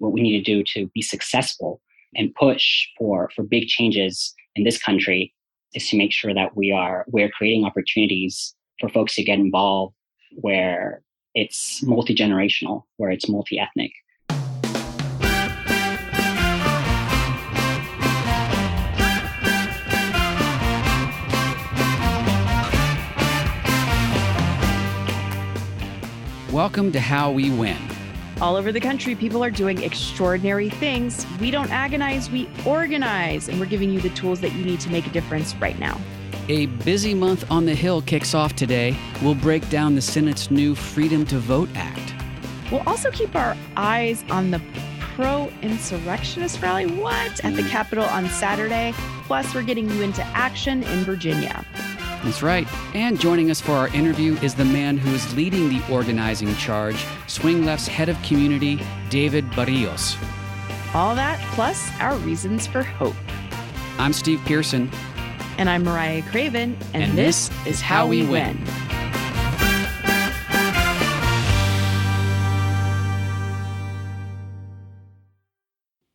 what we need to do to be successful and push for for big changes in this country is to make sure that we are we're creating opportunities for folks to get involved where it's multi-generational, where it's multi-ethnic. Welcome to How We Win. All over the country, people are doing extraordinary things. We don't agonize, we organize, and we're giving you the tools that you need to make a difference right now. A busy month on the Hill kicks off today. We'll break down the Senate's new Freedom to Vote Act. We'll also keep our eyes on the pro insurrectionist rally, what? At the mm. Capitol on Saturday. Plus, we're getting you into action in Virginia. That's right. And joining us for our interview is the man who is leading the organizing charge, Swing Left's head of community, David Berrios. All that plus our reasons for hope. I'm Steve Pearson. And I'm Mariah Craven. And, and this, this, is How We Win. win.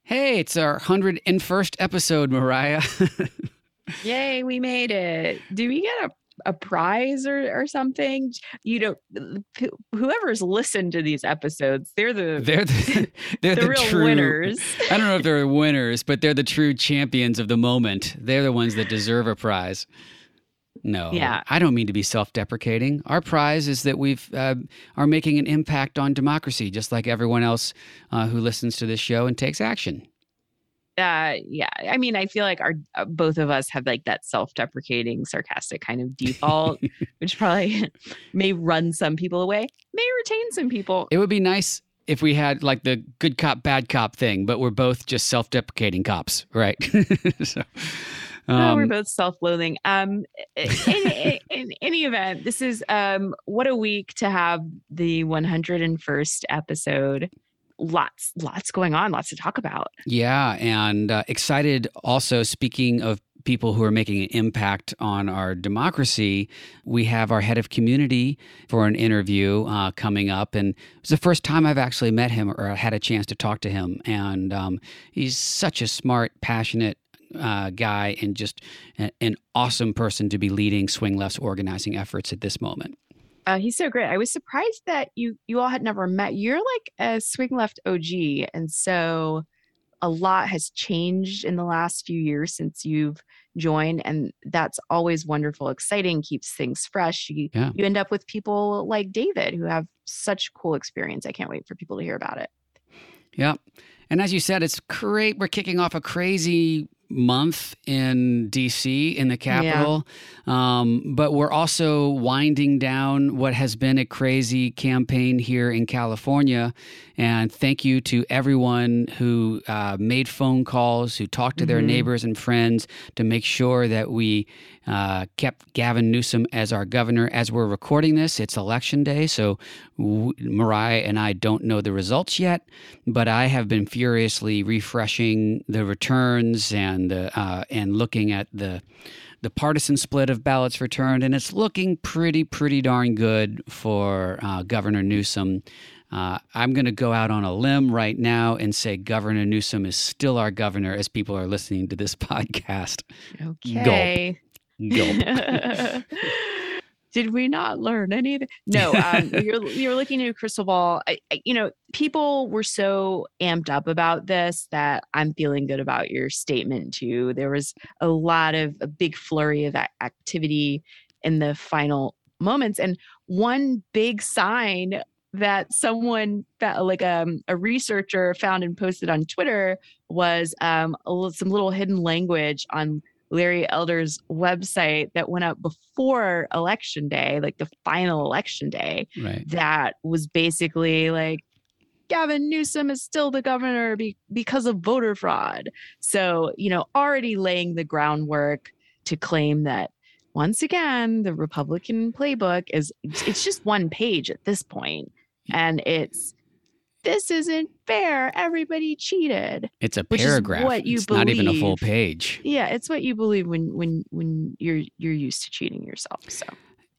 Hey, it's our 101st episode, Mariah. Yay, we made it. Do we get a a prize or, or something? You know whoever's listened to these episodes they're the they're the, they're the, the real true, winners. I don't know if they're winners but they're the true champions of the moment. They're the ones that deserve a prize. No yeah. I don't mean to be self-deprecating. Our prize is that we've uh, are making an impact on democracy just like everyone else uh, who listens to this show and takes action uh yeah i mean i feel like our uh, both of us have like that self-deprecating sarcastic kind of default which probably may run some people away may retain some people. It would be nice if we had like the good cop bad cop thing but we're both just self-deprecating cops right? So um, we're um, both self-loathing. Um, in, in, in, any event, this is um, what a week to have the 101st episode lots lots going on lots to talk about. Yeah and uh, excited also speaking of people who are making an impact on our democracy we have our head of community for an interview uh, coming up and it's the first time i've actually met him or had a chance to talk to him and um, he's such a smart passionate uh, guy and just an awesome person to be leading swing left's organizing efforts at this moment uh, he's so great. I was surprised that you you all had never met. You're like a swing left OG, and so a lot has changed in the last few years since you've joined, and that's always wonderful, exciting, keeps things fresh. You yeah. you end up with people like David who have such cool experience. I can't wait for people to hear about it. Yeah. And as you said, it's great. We're kicking off a crazy month in DC in the Capitol. Yeah. Um, but we're also winding down what has been a crazy campaign here in California. And thank you to everyone who uh, made phone calls, who talked to mm-hmm. their neighbors and friends to make sure that we uh, kept Gavin Newsom as our governor. As we're recording this, it's election day, so w- Mariah and I don't know the results yet, but I have been furiously refreshing the returns and the, uh, and looking at the the partisan split of ballots returned, and it's looking pretty, pretty darn good for uh, Governor Newsom. Uh, I'm going to go out on a limb right now and say Governor Newsom is still our governor as people are listening to this podcast. Okay. Gulp. Did we not learn anything? No, um, you're you're looking at a crystal ball. I, I, you know, people were so amped up about this that I'm feeling good about your statement too. There was a lot of a big flurry of activity in the final moments, and one big sign that someone like um, a researcher found and posted on Twitter was um, some little hidden language on Larry Elder's website that went up before election day, like the final election day, right. that was basically like Gavin Newsom is still the governor be- because of voter fraud. So, you know, already laying the groundwork to claim that once again, the Republican playbook is it's just one page at this point, mm. and it's this isn't fair. Everybody cheated. It's a paragraph. what you it's believe. not even a full page. Yeah, it's what you believe when when when you're you're used to cheating yourself. So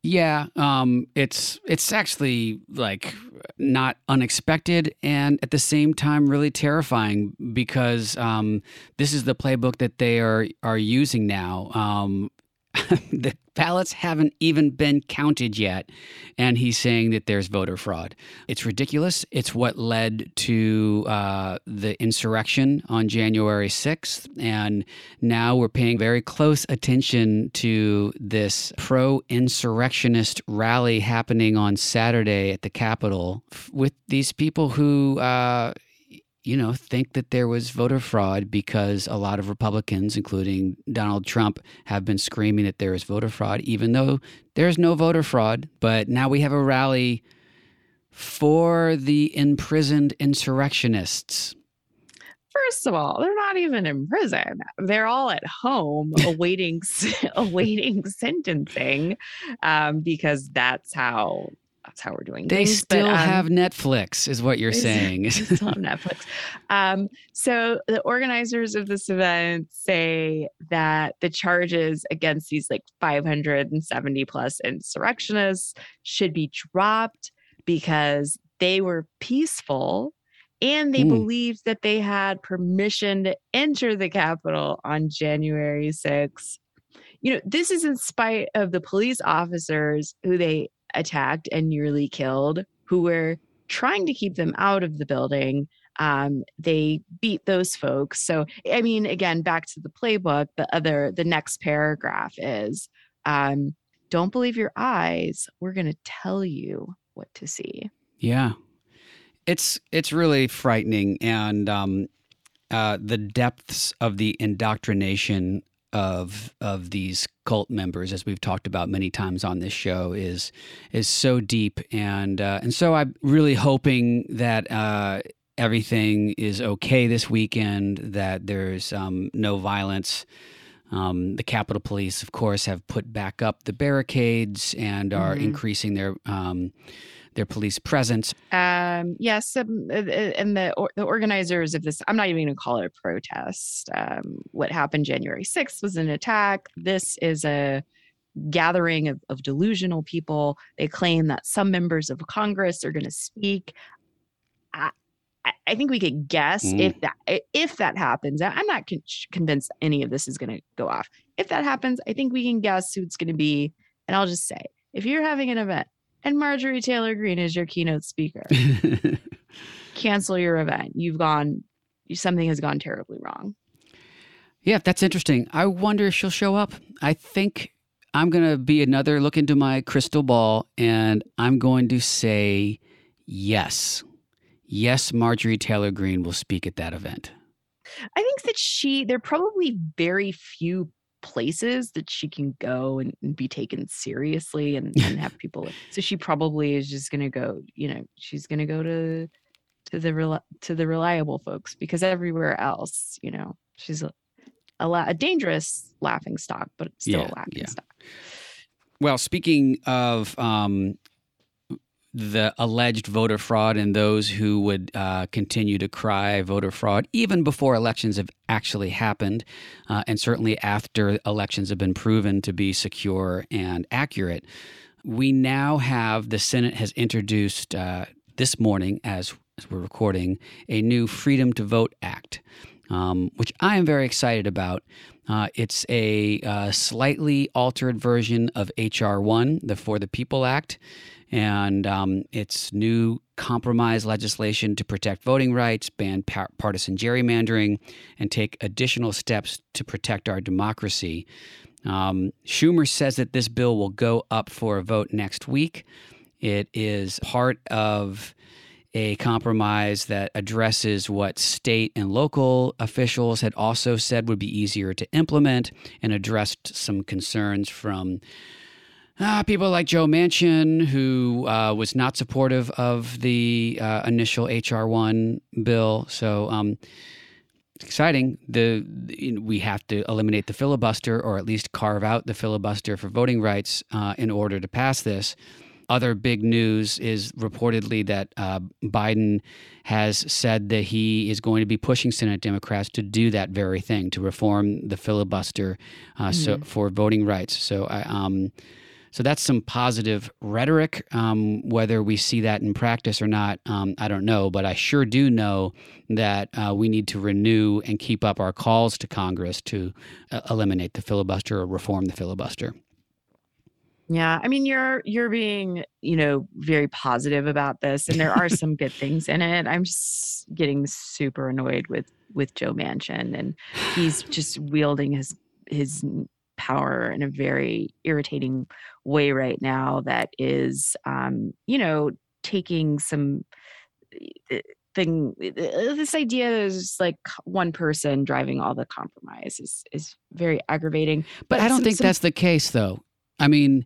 Yeah, um, it's it's actually like not unexpected and at the same time really terrifying because um, this is the playbook that they are are using now. Um, the ballots haven't even been counted yet. And he's saying that there's voter fraud. It's ridiculous. It's what led to uh, the insurrection on January 6th. And now we're paying very close attention to this pro insurrectionist rally happening on Saturday at the Capitol with these people who, uh, you know, think that there was voter fraud because a lot of Republicans, including Donald Trump, have been screaming that there is voter fraud, even though there's no voter fraud. But now we have a rally for the imprisoned insurrectionists. First of all, they're not even in prison. They're all at home awaiting awaiting sentencing um, because that's how that's how we're doing they things. still but, um, have netflix is what you're saying still have netflix um, so the organizers of this event say that the charges against these like 570 plus insurrectionists should be dropped because they were peaceful and they mm. believed that they had permission to enter the Capitol on January 6th. You know, this is in spite of the police officers who they attacked and nearly killed who were trying to keep them out of the building. Um, they beat those folks. So, I mean, again, back to the playbook, the other, the next paragraph is um, don't believe your eyes. We're going to tell you what to see. Yeah. It's, it's really frightening. And, um, uh, the depths of the indoctrination of of these cult members, as we've talked about many times on this show, is is so deep, and uh, and so I'm really hoping that uh, everything is okay this weekend. That there's um, no violence. Um, the Capitol Police, of course, have put back up the barricades and are mm-hmm. increasing their um, their police presence. Um, yes, um, uh, uh, and the or, the organizers of this, I'm not even going to call it a protest. Um, what happened January 6th was an attack. This is a gathering of, of delusional people. They claim that some members of Congress are going to speak. I, I think we could guess mm. if that if that happens. I'm not con- convinced any of this is going to go off. If that happens, I think we can guess who it's going to be. And I'll just say, if you're having an event and Marjorie Taylor Greene is your keynote speaker. Cancel your event. You've gone, something has gone terribly wrong. Yeah, that's interesting. I wonder if she'll show up. I think I'm going to be another look into my crystal ball and I'm going to say yes. Yes, Marjorie Taylor Greene will speak at that event. I think that she, there are probably very few places that she can go and, and be taken seriously and, and have people so she probably is just going to go you know she's going to go to to the rel- to the reliable folks because everywhere else you know she's a, a, la- a dangerous laughing stock but still yeah, a laughing yeah. stock well speaking of um the alleged voter fraud and those who would uh, continue to cry voter fraud even before elections have actually happened, uh, and certainly after elections have been proven to be secure and accurate. We now have the Senate has introduced uh, this morning, as, as, we're recording, a new Freedom to Vote Act, um, which I am very excited about. Uh, it's a uh, slightly altered version of H.R. 1, the For the People Act and um, it's new compromise legislation to protect voting rights, ban par- partisan gerrymandering, and take additional steps to protect our democracy. Um, Schumer says that this bill will go up for a vote next week. It is part of a compromise that addresses what state and local officials had also said would be easier to implement and addressed some concerns from uh, people like Joe Manchin, who uh, was not supportive of the uh, initial HR one bill. So um, exciting. The, the, we have to eliminate the filibuster, or at least carve out the filibuster for voting rights uh, in order to pass this. Other big news is reportedly that uh, Biden has said that he is going to be pushing Senate Democrats to do that very thing, to reform the filibuster mm-hmm. so for voting rights. So I. Um, So that's some positive rhetoric. Um, whether we see that in practice or not, um, I don't know. But I sure do know that uh, we need to renew and keep up our calls to Congress to uh, eliminate the filibuster or reform the filibuster. Yeah, I mean you're you're being, you know, very positive about this and there are some good things in it. I'm just getting super annoyed with with Joe Manchin and he's just wielding his his power in a very irritating way right now that is um, you know, taking some eh, thing eh, this idea is like one person driving all the compromise is is very aggravating but, but i don't some, think some, that's the case though I mean,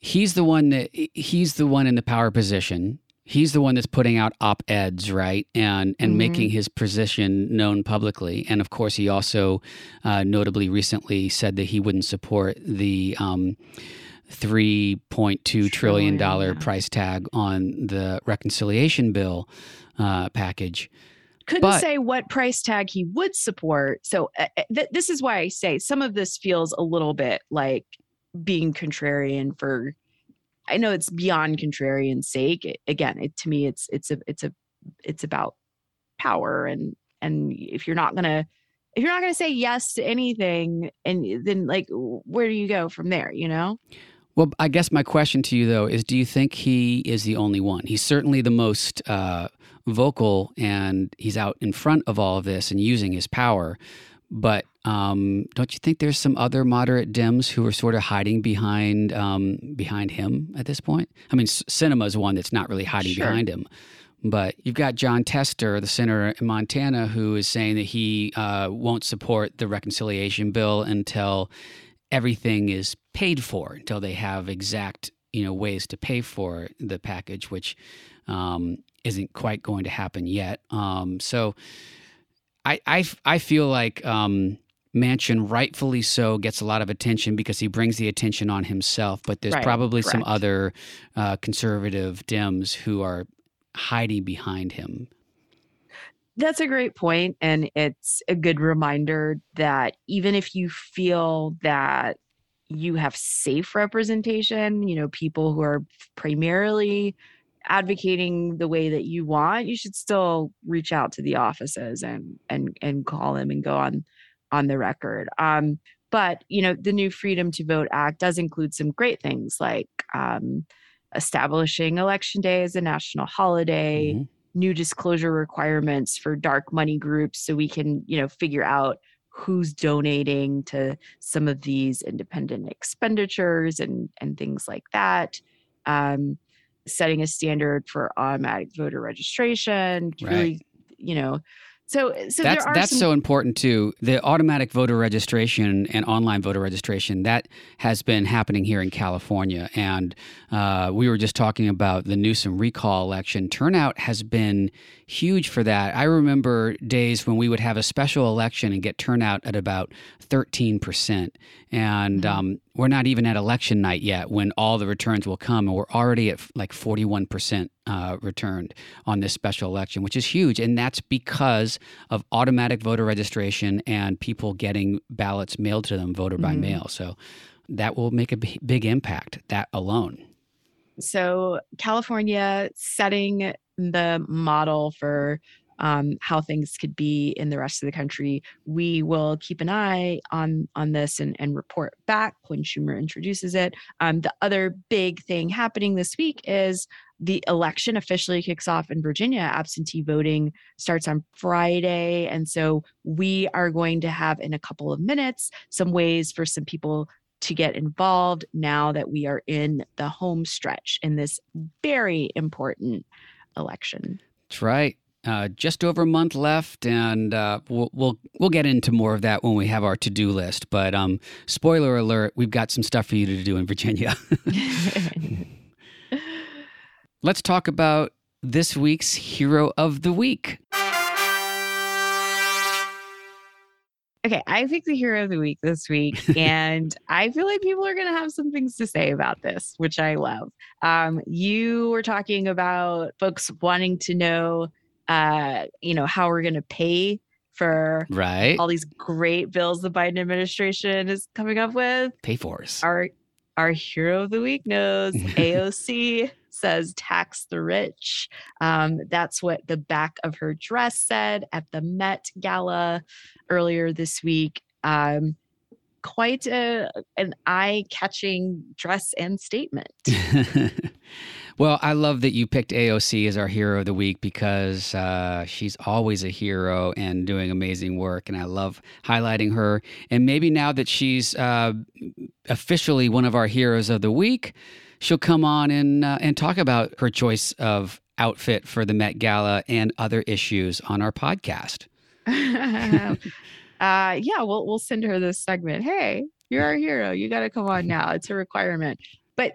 he's the one that he's the one in the power position. He's the one that's putting out op-eds, right, and and mm-hmm. making his position known publicly. And of course, he also uh, notably recently said that he wouldn't support the um, three point two trillion dollar yeah. price tag on the reconciliation bill uh, package couldn't but, say what price tag he would support. So uh, th- this is why I say some of this feels a little bit like being contrarian for I know it's beyond contrarian sake. It, again, it, to me, it's it's a it's a it's about power and and if you're not gonna if you're not gonna say yes to anything, and then like where do you go from there? You know. Well, I guess my question to you though is: Do you think he is the only one? He's certainly the most uh, vocal, and he's out in front of all of this and using his power. But um, don't you think there's some other moderate Dems who are sort of hiding behind um, behind him at this point? I mean, Sinema is one that's not really hiding sure. behind him. But you've got Jon Tester, the senator in Montana, who is saying that he uh, won't support the reconciliation bill until everything is paid for, until they have exact you know ways to pay for the package, which um, isn't quite going to happen yet. Um, so I, I, I feel like um, Manchin, rightfully so, gets a lot of attention because he brings the attention on himself. But there's right, probably correct. some other uh, conservative Dems who are hiding behind him. That's a great point, and it's a good reminder that even if you feel that you have safe representation, you know, people who are primarily advocating the way that you want, you should still reach out to the offices and and and call them and go on on the record. Um, but you know, the new Freedom to Vote Act does include some great things like um, establishing Election Day as a national holiday, mm-hmm. new disclosure requirements for dark money groups, so we can you know figure out who's donating to some of these independent expenditures and and things like that. Um, setting a standard for automatic voter registration, right. really, you know, so, so that's that's some- so important too. The automatic voter registration and online voter registration that has been happening here in California, and uh, we were just talking about the Newsom recall election. Turnout has been huge for that. I remember days when we would have a special election and get turnout at about thirteen percent, and mm-hmm. um, we're not even at election night yet when all the returns will come, and we're already at like 41% uh, returned on this special election, which is huge. And that's because of automatic voter registration and people getting ballots mailed to them, voter by mm-hmm. mail. So that will make a b- big impact, that alone. So, California setting the model for um, how things could be in the rest of the country. We will keep an eye on on this and, and report back when Schumer introduces it. Um, the other big thing happening this week is the election officially kicks off in Virginia. Absentee voting starts on Friday. And so we are going to have in a couple of minutes some ways for some people to get involved now that we are in the home stretch in this very important election. That's right. Uh, just over a month left, and uh, we'll, we'll we'll get into more of that when we have our to do list. But um, spoiler alert: we've got some stuff for you to do in Virginia. Let's talk about this week's hero of the week. Okay, I picked the hero of the week this week, and I feel like people are going to have some things to say about this, which I love. Um, you were talking about folks wanting to know, uh, you know, how we're going to pay for right all these great bills the Biden administration is coming up with. Pay for us. Our our hero of the week knows. AOC says tax the rich. Um, that's what the back of her dress said at the Met Gala earlier this week. Um, quite a, an eye catching dress and statement. well, I love that you picked AOC as our hero of the week because uh, she's always a hero and doing amazing work. And I love highlighting her. And maybe now that she's uh, officially one of our heroes of the week, she'll come on and uh, and talk about her choice of outfit for the Met Gala and other issues on our podcast. uh, yeah, we'll we'll send her this segment. Hey, you're our hero. You got to come on now. It's a requirement. But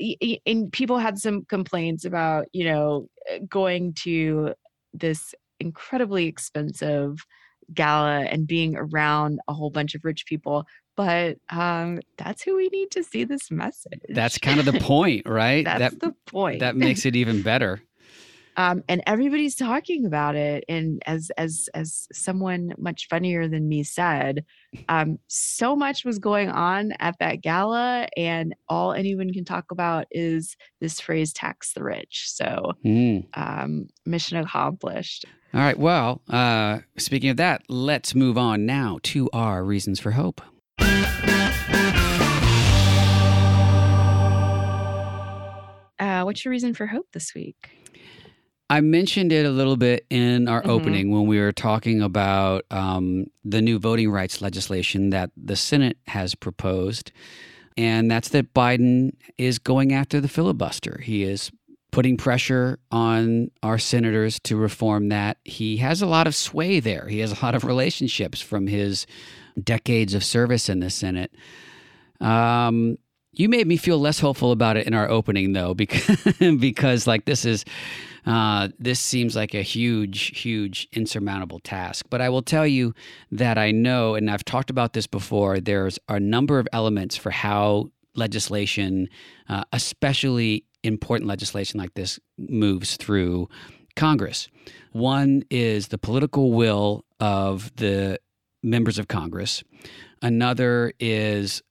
and people had some complaints about you know going to this incredibly expensive gala and being around a whole bunch of rich people but um, that's who we need to see this message. That's kind of the point, right? that's that, the point. That makes it even better. Um, and everybody's talking about it. And as as as someone much funnier than me said, um, so much was going on at that gala, and all anyone can talk about is this phrase "tax the rich." So, mm. um, mission accomplished. All right. Well, uh, speaking of that, let's move on now to our reasons for hope. Uh, what's your reason for hope this week? I mentioned it a little bit in our mm-hmm. opening when we were talking about um, the new voting rights legislation that the Senate has proposed. And that's that Biden is going after the filibuster. He is putting pressure on our senators to reform that. He has a lot of sway there, he has a lot of relationships from his decades of service in the Senate. Um, you made me feel less hopeful about it in our opening, though, because because like this is uh, this seems like a huge, huge, insurmountable task. But I will tell you that I know, and I've talked about this before. There's a number of elements for how legislation, uh, especially important legislation like this, moves through Congress. One is the political will of the members of Congress. Another is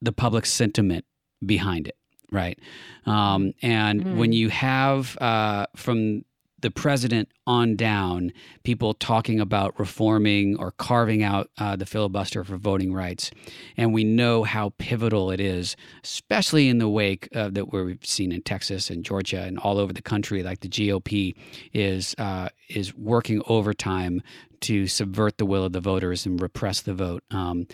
the public sentiment behind it, right? Um, and mm-hmm. when you have uh, from the president on down, people talking about reforming or carving out uh, the filibuster for voting rights. And we know how pivotal it is, especially in the wake of that we've seen in Texas and Georgia and all over the country, like the GOP is uh, is working overtime to subvert the will of the voters and repress the vote. Um,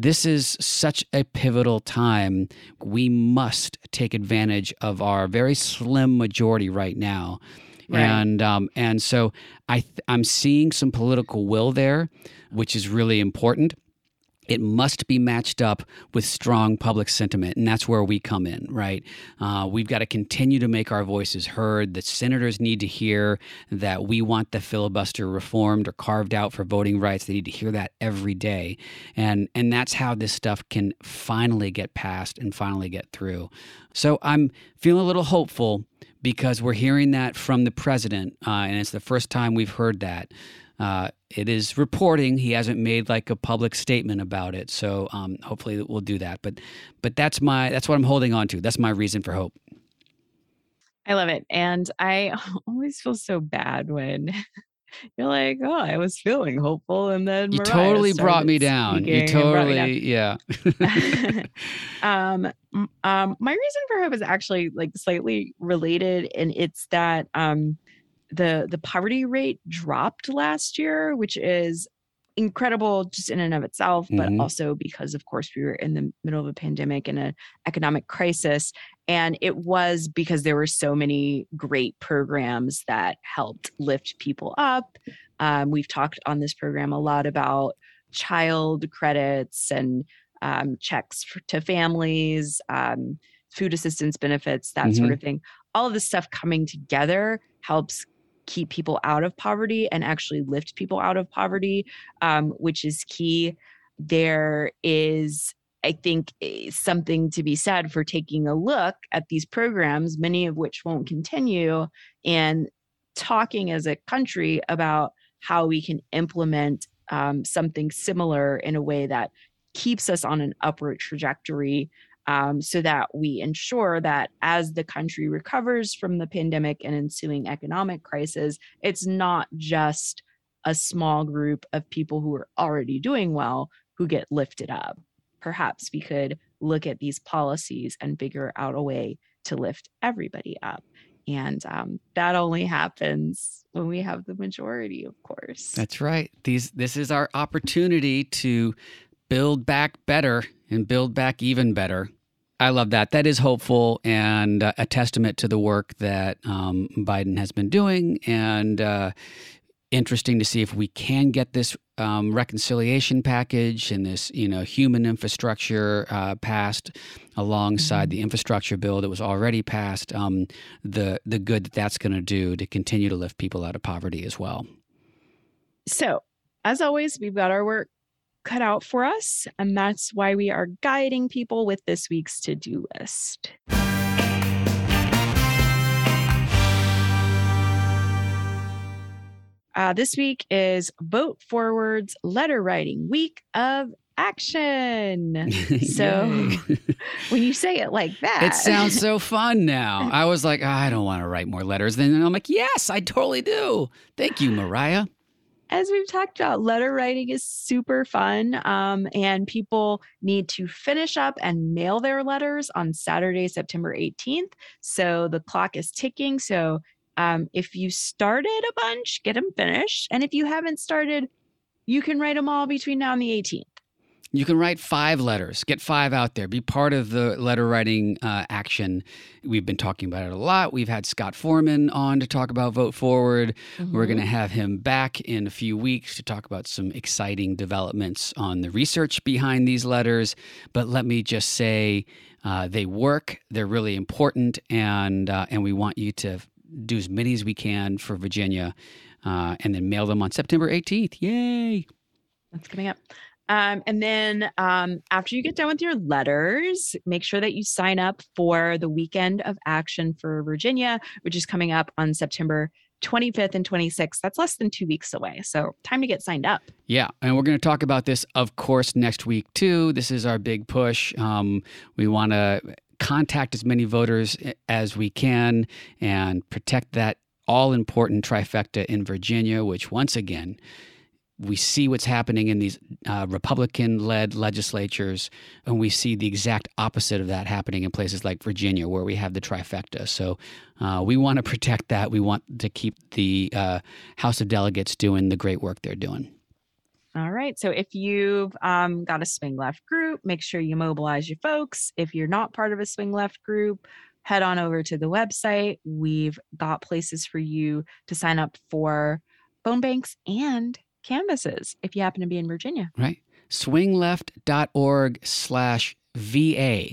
this is such a pivotal time. We must take advantage of our very slim majority right now. Right. And um, and so I th- I'm seeing some political will there, which is really important it must be matched up with strong public sentiment. And that's where we come in, right? Uh, we've got to continue to make our voices heard. The senators need to hear that we want the filibuster reformed or carved out for voting rights. They need to hear that every day. And, and that's how this stuff can finally get passed and finally get through. So I'm feeling a little hopeful because we're hearing that from the president. Uh, and it's the first time we've heard that. Uh, it is reporting. He hasn't made like a public statement about it, so um, hopefully we'll do that. But but that's my that's what I'm holding on to. That's my reason for hope. I love it, and I always feel so bad when you're like, "Oh, I was feeling hopeful," and then you totally brought me down. You totally, yeah. um, um, my reason for hope is actually like slightly related, and it's that um the the poverty rate dropped last year, which is incredible just in and of itself, but mm-hmm. also because, of course, we were in the middle of a pandemic and an economic crisis. And it was because there were so many great programs that helped lift people up. Um, we've talked on this program a lot about child credits and um, checks for, to families, um, food assistance benefits, that mm-hmm. sort of thing. All of this stuff coming together helps keep people out of poverty and actually lift people out of poverty, um, which is key. There is, I think, eh, something to be said for taking a look at these programs, many of which won't continue, and talking as a country about how we can implement um, something similar in a way that keeps us on an upward trajectory um, so that we ensure that as the country recovers from the pandemic and ensuing economic crisis, it's not just a small group of people who are already doing well who get lifted up. Perhaps we could look at these policies and figure out a way to lift everybody up. And um, that only happens when we have the majority, of course. That's right. These this is our opportunity to build back better and build back even better. I love that. That is hopeful and uh, a testament to the work that um, Biden has been doing, and uh, interesting to see if we can get this um, reconciliation package and this, you know, human infrastructure uh, passed alongside mm-hmm. the infrastructure bill that was already passed. Um, the the good that that's going to do to continue to lift people out of poverty as well. So, as always, we've got our work cut out for us, and that's why we are guiding people with this week's to do list. Uh, this week is Vote Forward's letter writing week of action. So when you say it like that, it sounds so fun now. I was like, oh, I don't want to write more letters. Then I'm like, yes, I totally do. Thank you, Mariah. As we've talked about, letter writing is super fun. Um, and people need to finish up and mail their letters on Saturday, September 18th. So the clock is ticking. So um, if you started a bunch, get them finished. And if you haven't started, you can write them all between now and the 18th. You can write five letters, get five out there, be part of the letter writing uh, action. We've been talking about it a lot. We've had Scott Foreman on to talk about Vote Forward. Mm-hmm. We're going to have him back in a few weeks to talk about some exciting developments on the research behind these letters. But let me just say, uh, they work. They're really important, and uh, and we want you to do as many as we can for Virginia, uh, and then mail them on September 18th. Yay! That's coming up. Um, and then um, after you get done with your letters, make sure that you sign up for the weekend of action for Virginia, which is coming up on September 25th and 26th. That's less than two weeks away. So, time to get signed up. Yeah. And we're going to talk about this, of course, next week, too. This is our big push. Um, we want to contact as many voters as we can and protect that all important trifecta in Virginia, which once again, we see what's happening in these uh, Republican led legislatures, and we see the exact opposite of that happening in places like Virginia, where we have the trifecta. So uh, we want to protect that. We want to keep the uh, House of Delegates doing the great work they're doing. All right. So if you've um, got a swing left group, make sure you mobilize your folks. If you're not part of a swing left group, head on over to the website. We've got places for you to sign up for phone banks and canvases if you happen to be in Virginia. Right. Swingleft.org slash VA.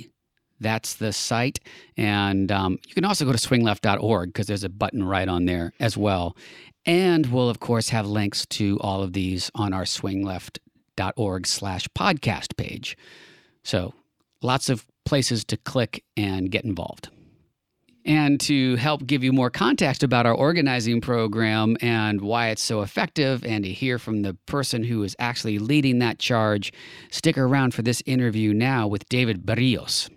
That's the site. And um, you can also go to swingleft.org because there's a button right on there as well. And we'll, of course, have links to all of these on our swingleft.org slash podcast page. So lots of places to click and get involved. And to help give you more context about our organizing program and why it's so effective, and to hear from the person who is actually leading that charge, stick around for this interview now with David Berrios.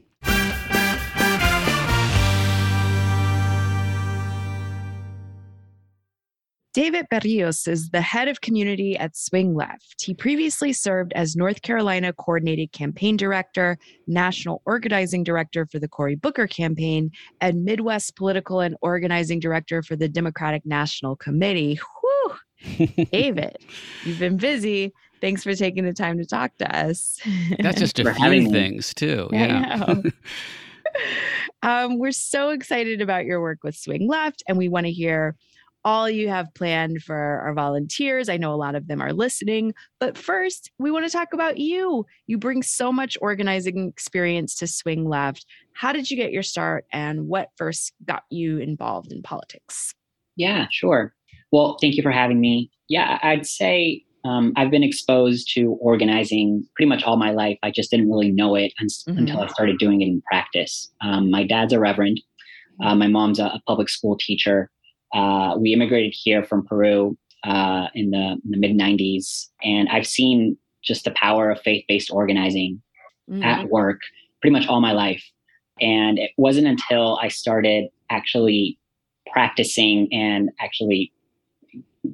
David Berrios is the head of community at Swing Left. He previously served as North Carolina Coordinated Campaign Director, National Organizing Director for the Cory Booker campaign, and Midwest Political and Organizing Director for the Democratic National Committee. Whew! David, you've been busy. Thanks for taking the time to talk to us. That's just a few things, too. Yeah. um, we're so excited about your work with Swing Left, and we want to hear all you have planned for our volunteers. I know a lot of them are listening. But first, we want to talk about you. You bring so much organizing experience to Swing Left. How did you get your start and what first got you involved in politics? Yeah, sure. Well, thank you for having me. Yeah, I'd say um, I've been exposed to organizing pretty much all my life. I just didn't really know it un- mm-hmm. until I started doing it in practice. Um, my dad's a reverend. Uh, my mom's a, a public school teacher. Uh, we immigrated here from Peru uh, in the, the mid 90s, and I've seen just the power of faith based organizing mm-hmm. at work pretty much all my life. And it wasn't until I started actually practicing and actually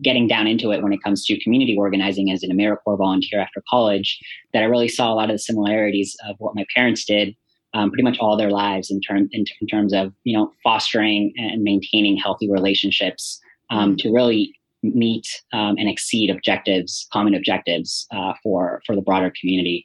getting down into it when it comes to community organizing as an AmeriCorps volunteer after college that I really saw a lot of the similarities of what my parents did um, pretty much all their lives in, term, in, in, terms of you know fostering and maintaining healthy relationships um, mm-hmm. to really meet um, and exceed objectives, common objectives uh, for for the broader community.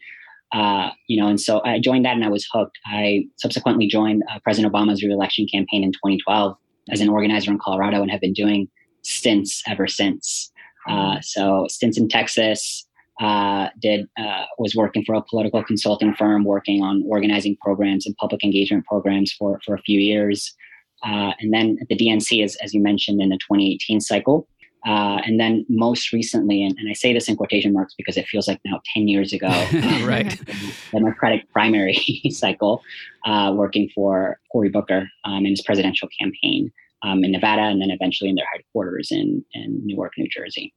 Uh, you know, and so I joined that and I was hooked. I subsequently joined uh, President Obama's reelection campaign in 2012 as an organizer in Colorado and have been doing stints ever since. Uh, so stints in Texas, uh, did uh, was working for a political consulting firm, working on organizing programs and public engagement programs for for a few years, uh, and then at the DNC, as as you mentioned, in the 2018 cycle. Uh, and then most recently, and, and, I say this in quotation marks because it feels like now 10 years ago, right? Democratic primary cycle, uh, working for Cory Booker um, in his presidential campaign um, in Nevada, and then eventually in their headquarters in, in Newark, New Jersey.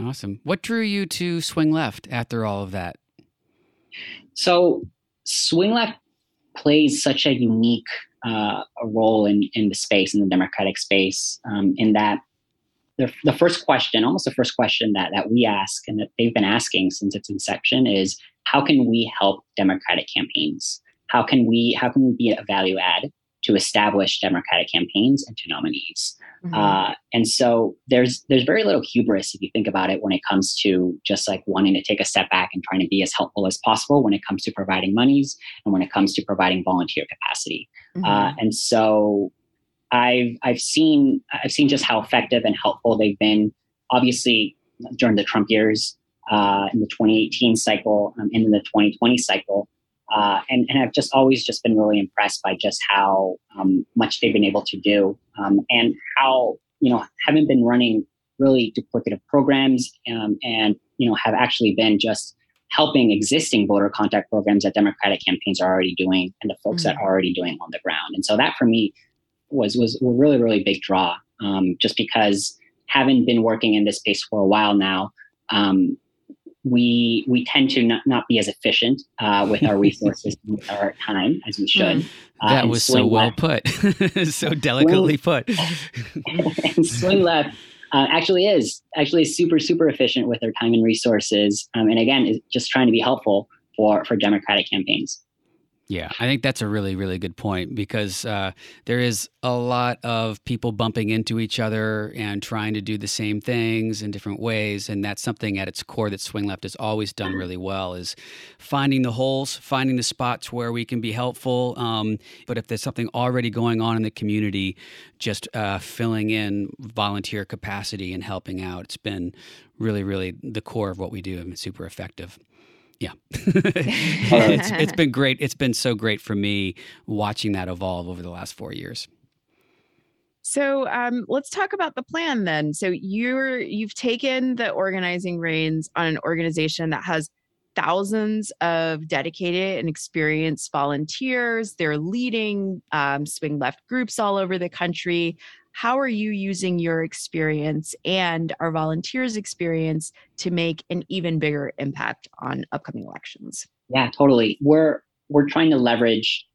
Awesome. What drew you to Swing Left after all of that? So, Swing Left plays such a unique uh, role in, in the space, in the democratic space, um, in that the, the first question, almost the first question that, that we ask and that they've been asking since its inception is how can we help democratic campaigns? How can we how can we be a value add to establish democratic campaigns and to nominees? Mm-hmm. Uh, and so there's there's very little hubris if you think about it when it comes to just like wanting to take a step back and trying to be as helpful as possible when it comes to providing monies and when it comes to providing volunteer capacity. Mm-hmm. Uh, and so I've I've seen I've seen just how effective and helpful they've been. Obviously, during the Trump years, uh, in the 2018 cycle, um, and in the 2020 cycle, uh, and, and I've just always just been really impressed by just how um, much they've been able to do um, and how, you know, haven't been running really duplicative programs um, and, you know, have actually been just helping existing voter contact programs that Democratic campaigns are already doing and the folks mm-hmm. that are already doing on the ground. And so that for me was, was a really, really big draw um, just because having been working in this space for a while now, um, we we tend to not, not be as efficient uh, with our resources and with our time as we should. Mm. Uh, that was so well put, so delicately swing, put. and swing left uh, actually is actually super super efficient with our time and resources, um, and again, is just trying to be helpful for for Democratic campaigns. Yeah, I think that's a really, really good point because uh, there is a lot of people bumping into each other and trying to do the same things in different ways, and that's something at its core that Swing Left has always done really well is finding the holes, finding the spots where we can be helpful. Um, but if there's something already going on in the community, just uh, filling in volunteer capacity and helping out, it's been really, really the core of what we do and super effective. Yeah. it's, it's been great. It's been so great for me watching that evolve over the last four years. So um, let's talk about the plan then. So you're you've taken the organizing reins on an organization that has thousands of dedicated and experienced volunteers. They're leading um, swing left groups all over the country how are you using your experience and our volunteers' experience to make an even bigger impact on upcoming elections? Yeah, totally. We're we're trying to leverage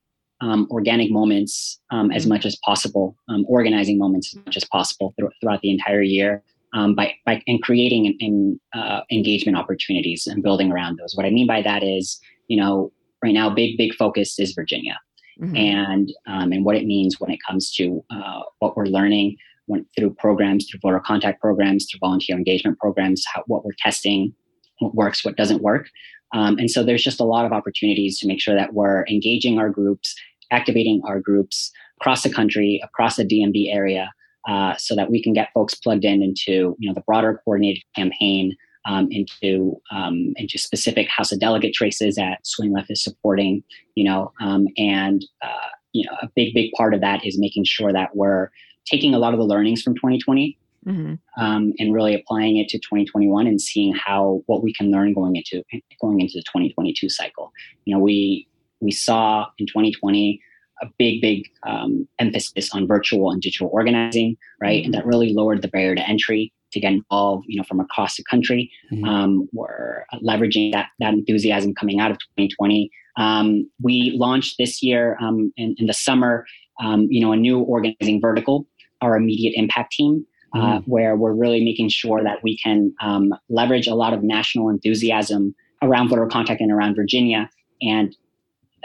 um, organic moments um, as mm-hmm. much as possible, um, organizing moments as much as possible th- throughout the entire year. Um, by, by and creating an, uh, engagement opportunities and building around those. What I mean by that is, you know, right now, big big focus is Virginia mm-hmm. and um, and what it means when it comes to uh, what we're learning when, through programs, through voter contact programs, through volunteer engagement programs, how, what we're testing, what works, what doesn't work. Um, and so there's just a lot of opportunities to make sure that we're engaging our groups, activating our groups across the country, across the DMV area, uh, so that we can get folks plugged in into you know the broader coordinated campaign um, into um, into specific House of Delegate races that Swing Left is supporting, you know, um, and uh, you know a big big part of that is making sure that we're taking a lot of the learnings from 2020 mm-hmm. Um, and really applying it to 2021 and seeing how what we can learn going into going into the 2022 cycle. You know, we we saw in 2020 a big, big um, emphasis on virtual and digital organizing, right? Mm-hmm. And that really lowered the barrier to entry to get involved, you know, from across the country. Mm-hmm. Um, we're leveraging that that enthusiasm coming out of 2020 Um, we launched this year um, in, in, the summer, um, you know, a new organizing vertical, our immediate impact team, uh, mm. where we're really making sure that we can um, leverage a lot of national enthusiasm around voter contact and around Virginia, and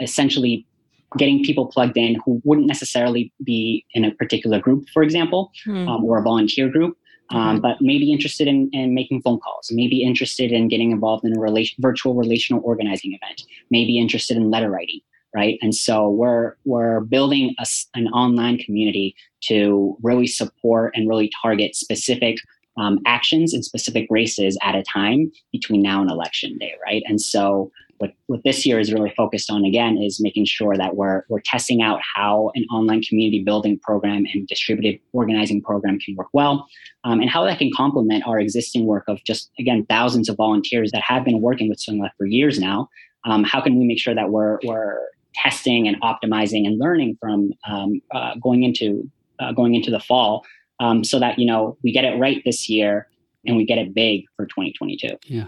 essentially getting people plugged in who wouldn't necessarily be in a particular group, for example, mm. um, or a volunteer group, um, but maybe interested in, in making phone calls, maybe interested in getting involved in a relation, virtual relational organizing event, maybe interested in letter writing, right? And so we're we're building a, an online community to really support and really target specific um, actions in specific races at a time between now and election day, right? And so what, what this year is really focused on again is making sure that we're, we're testing out how an online community building program and distributed organizing program can work well um, and how that can complement our existing work of just again thousands of volunteers that have been working with swing left for years now. Um, how can we make sure that we're, we're testing and optimizing and learning from um, uh, going into uh, going into the fall um, so that you know we get it right this year and we get it big for 2022 yeah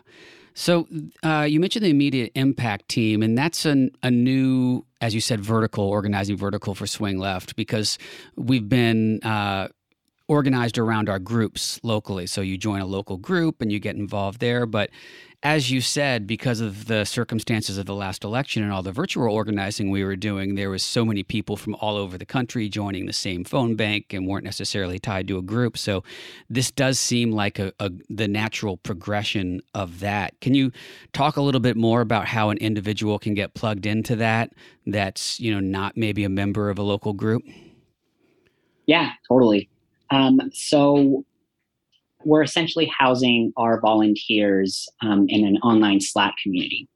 so uh, you mentioned the immediate impact team, and that's an, a new, as you said, vertical organizing vertical for Swing Left because we've been uh, organized around our groups locally. So you join a local group and you get involved there, but as you said, because of the circumstances of the last election and all the virtual organizing we were doing, there was so many people from all over the country joining the same phone bank and weren't necessarily tied to a group. So this does seem like a, a, the natural progression of that. Can you talk a little bit more about how an individual can get plugged into that? That's you know not maybe a member of a local group. Yeah, totally. Um, so we're essentially housing our volunteers um, in an online Slack community.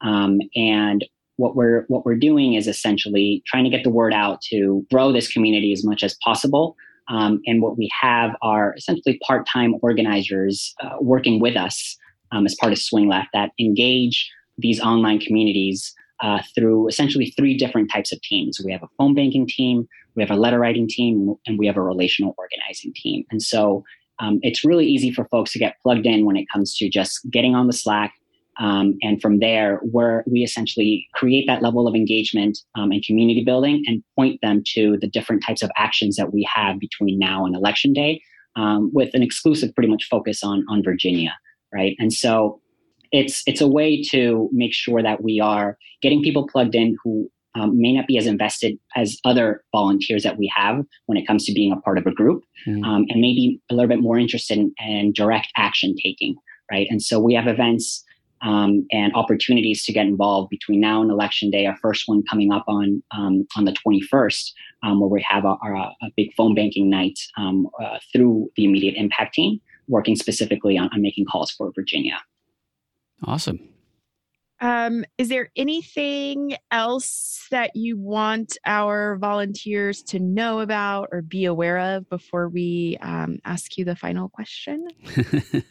Um, and what we're what we're doing is essentially trying to get the word out to grow this community as much as possible. Um, and what we have are essentially part-time organizers uh, working with us um, as part of Swing Left that engage these online communities uh, through essentially three different types of teams. We have a phone banking team, we have a letter writing team, and we have a relational organizing team. And so um, it's really easy for folks to get plugged in when it comes to just getting on the Slack. Um, and from there, where we essentially create that level of engagement um, and community building and point them to the different types of actions that we have between now and election day um, with an exclusive pretty much focus on, on Virginia, right? And so it's, it's a way to make sure that we are getting people plugged in who um, may not be as invested as other volunteers that we have when it comes to being a part of a group mm. um, and maybe a little bit more interested in, in, direct action taking right? And so we have events um, and opportunities to get involved between now and election day. Our first one coming up on um, on the 21st um, where we have a, a, a, big phone banking night um, uh, through the immediate impact team working specifically on, on making calls for virginia. Awesome um, is there anything else that you want our volunteers to know about or be aware of before we um, ask you the final question? big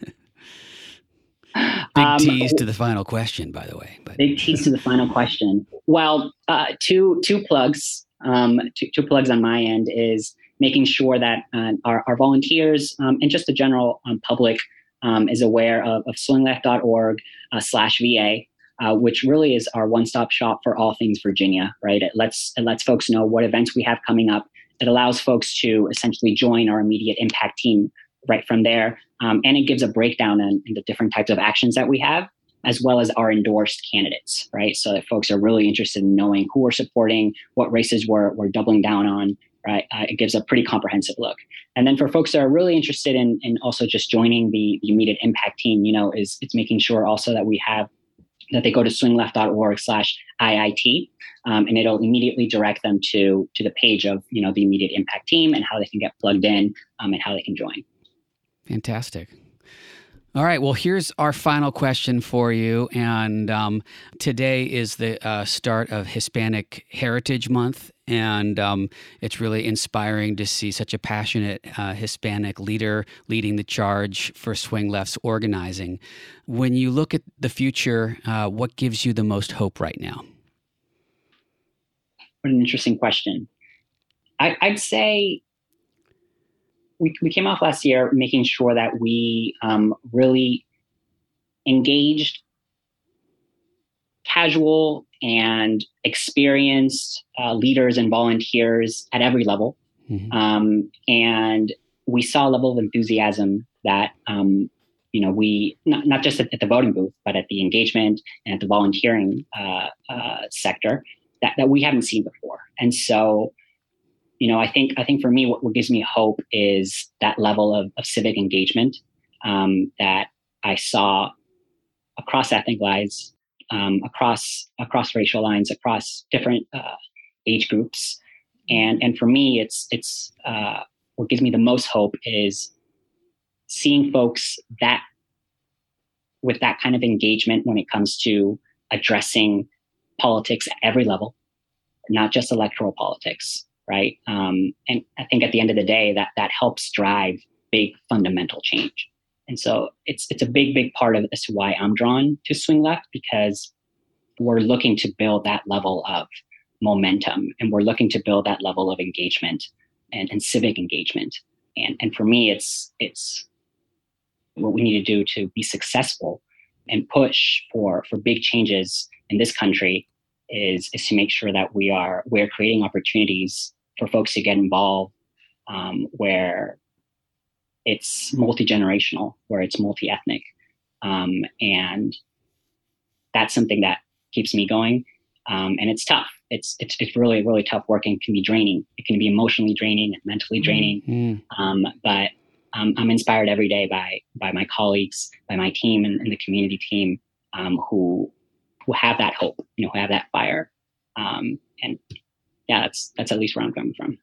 um, tease to the final question, by the way. But. Big tease to the final question. Well, uh, two two plugs. Um, two, two, plugs on my end is making sure that uh, our, our, volunteers um, and just the general um, public um, is aware of, of swingleft.org uh, slash VA uh, which really is our one-stop shop for all things Virginia. Right? It lets it lets folks know what events we have coming up. It allows folks to essentially join our immediate impact team right from there, um, and it gives a breakdown in, in the different types of actions that we have as well as our endorsed candidates, right? So that folks are really interested in knowing who we're supporting, what races we're, we're doubling down on, right? Uh, it gives a pretty comprehensive look. And then for folks that are really interested in, in also just joining the, the immediate impact team, you know, is it's making sure also that we have that they go to swingleft.org slash IIT, um, and it'll immediately direct them to, to the page of, you know, the immediate impact team and how they can get plugged in um, and how they can join. Fantastic. All right. Well, here's our final question for you. And um, today is the uh, start of Hispanic Heritage Month. And um, it's really inspiring to see such a passionate uh, Hispanic leader leading the charge for Swing Left's organizing. When you look at the future, uh, what gives you the most hope right now? What an interesting question. I, I'd say we, we came off last year making sure that we um, really engaged casual and experienced uh, leaders and volunteers at every level. Mm-hmm. Um, and we saw a level of enthusiasm that um, you know we not, not just at, at, the voting booth but at the engagement and at the volunteering uh, uh, sector that, that we haven't seen before and so you know i think i think for me what, what gives me hope is that level of, of civic engagement um, that i saw across ethnic lines um, across across racial lines across different uh, age groups. And and for me it's it's uh, what gives me the most hope is seeing folks that with that kind of engagement when it comes to addressing politics at every level, not just electoral politics, right? Um, and I think at the end of the day, that that helps drive big fundamental change. And so it's it's a big, big part of this why I'm drawn to Swing Left because we're looking to build that level of momentum and we're looking to build that level of engagement and, and civic engagement. And and for me, it's it's what we need to do to be successful and push for for big changes in this country is is to make sure that we are we're creating opportunities for folks to get involved um, where it's multi-generational where it's multi-ethnic um, and that's something that keeps me going um, and it's tough it's, it's it's really really tough work and can be draining it can be emotionally draining and mentally draining mm-hmm. but um, I'm inspired every day by by my colleagues, by my team and, and the community team um, who who have that hope, you know, who have that fire. Um, and yeah, that's that's at least where I'm coming from.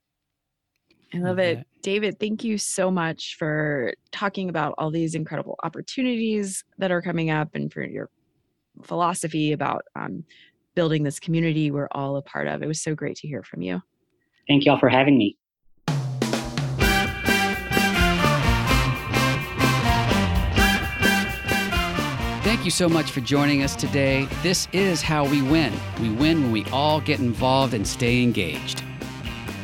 I love it. David, thank you so much for talking about all these incredible opportunities that are coming up and for your philosophy about um, building this community we're all a part of. It was so great to hear from you. Thank you all for having me. Thank you so much for joining us today. This is how we win. We win when we all get involved and stay engaged.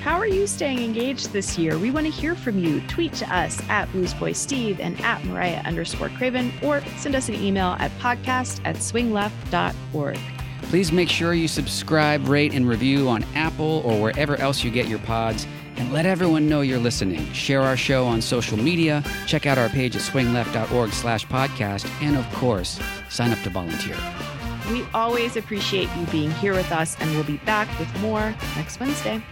How are you staying engaged this year? We want to hear from you. Tweet to us at bluesboysteve and at Mariah underscore Craven, or send us an email at podcast at swingleft.org. Please make sure you subscribe, rate, and review on Apple or wherever else you get your pods and let everyone know you're listening. Share our show on social media, check out our page at swingleft.org slash podcast, and of course, sign up to volunteer. We always appreciate you being here with us, and we'll be back with more next Wednesday.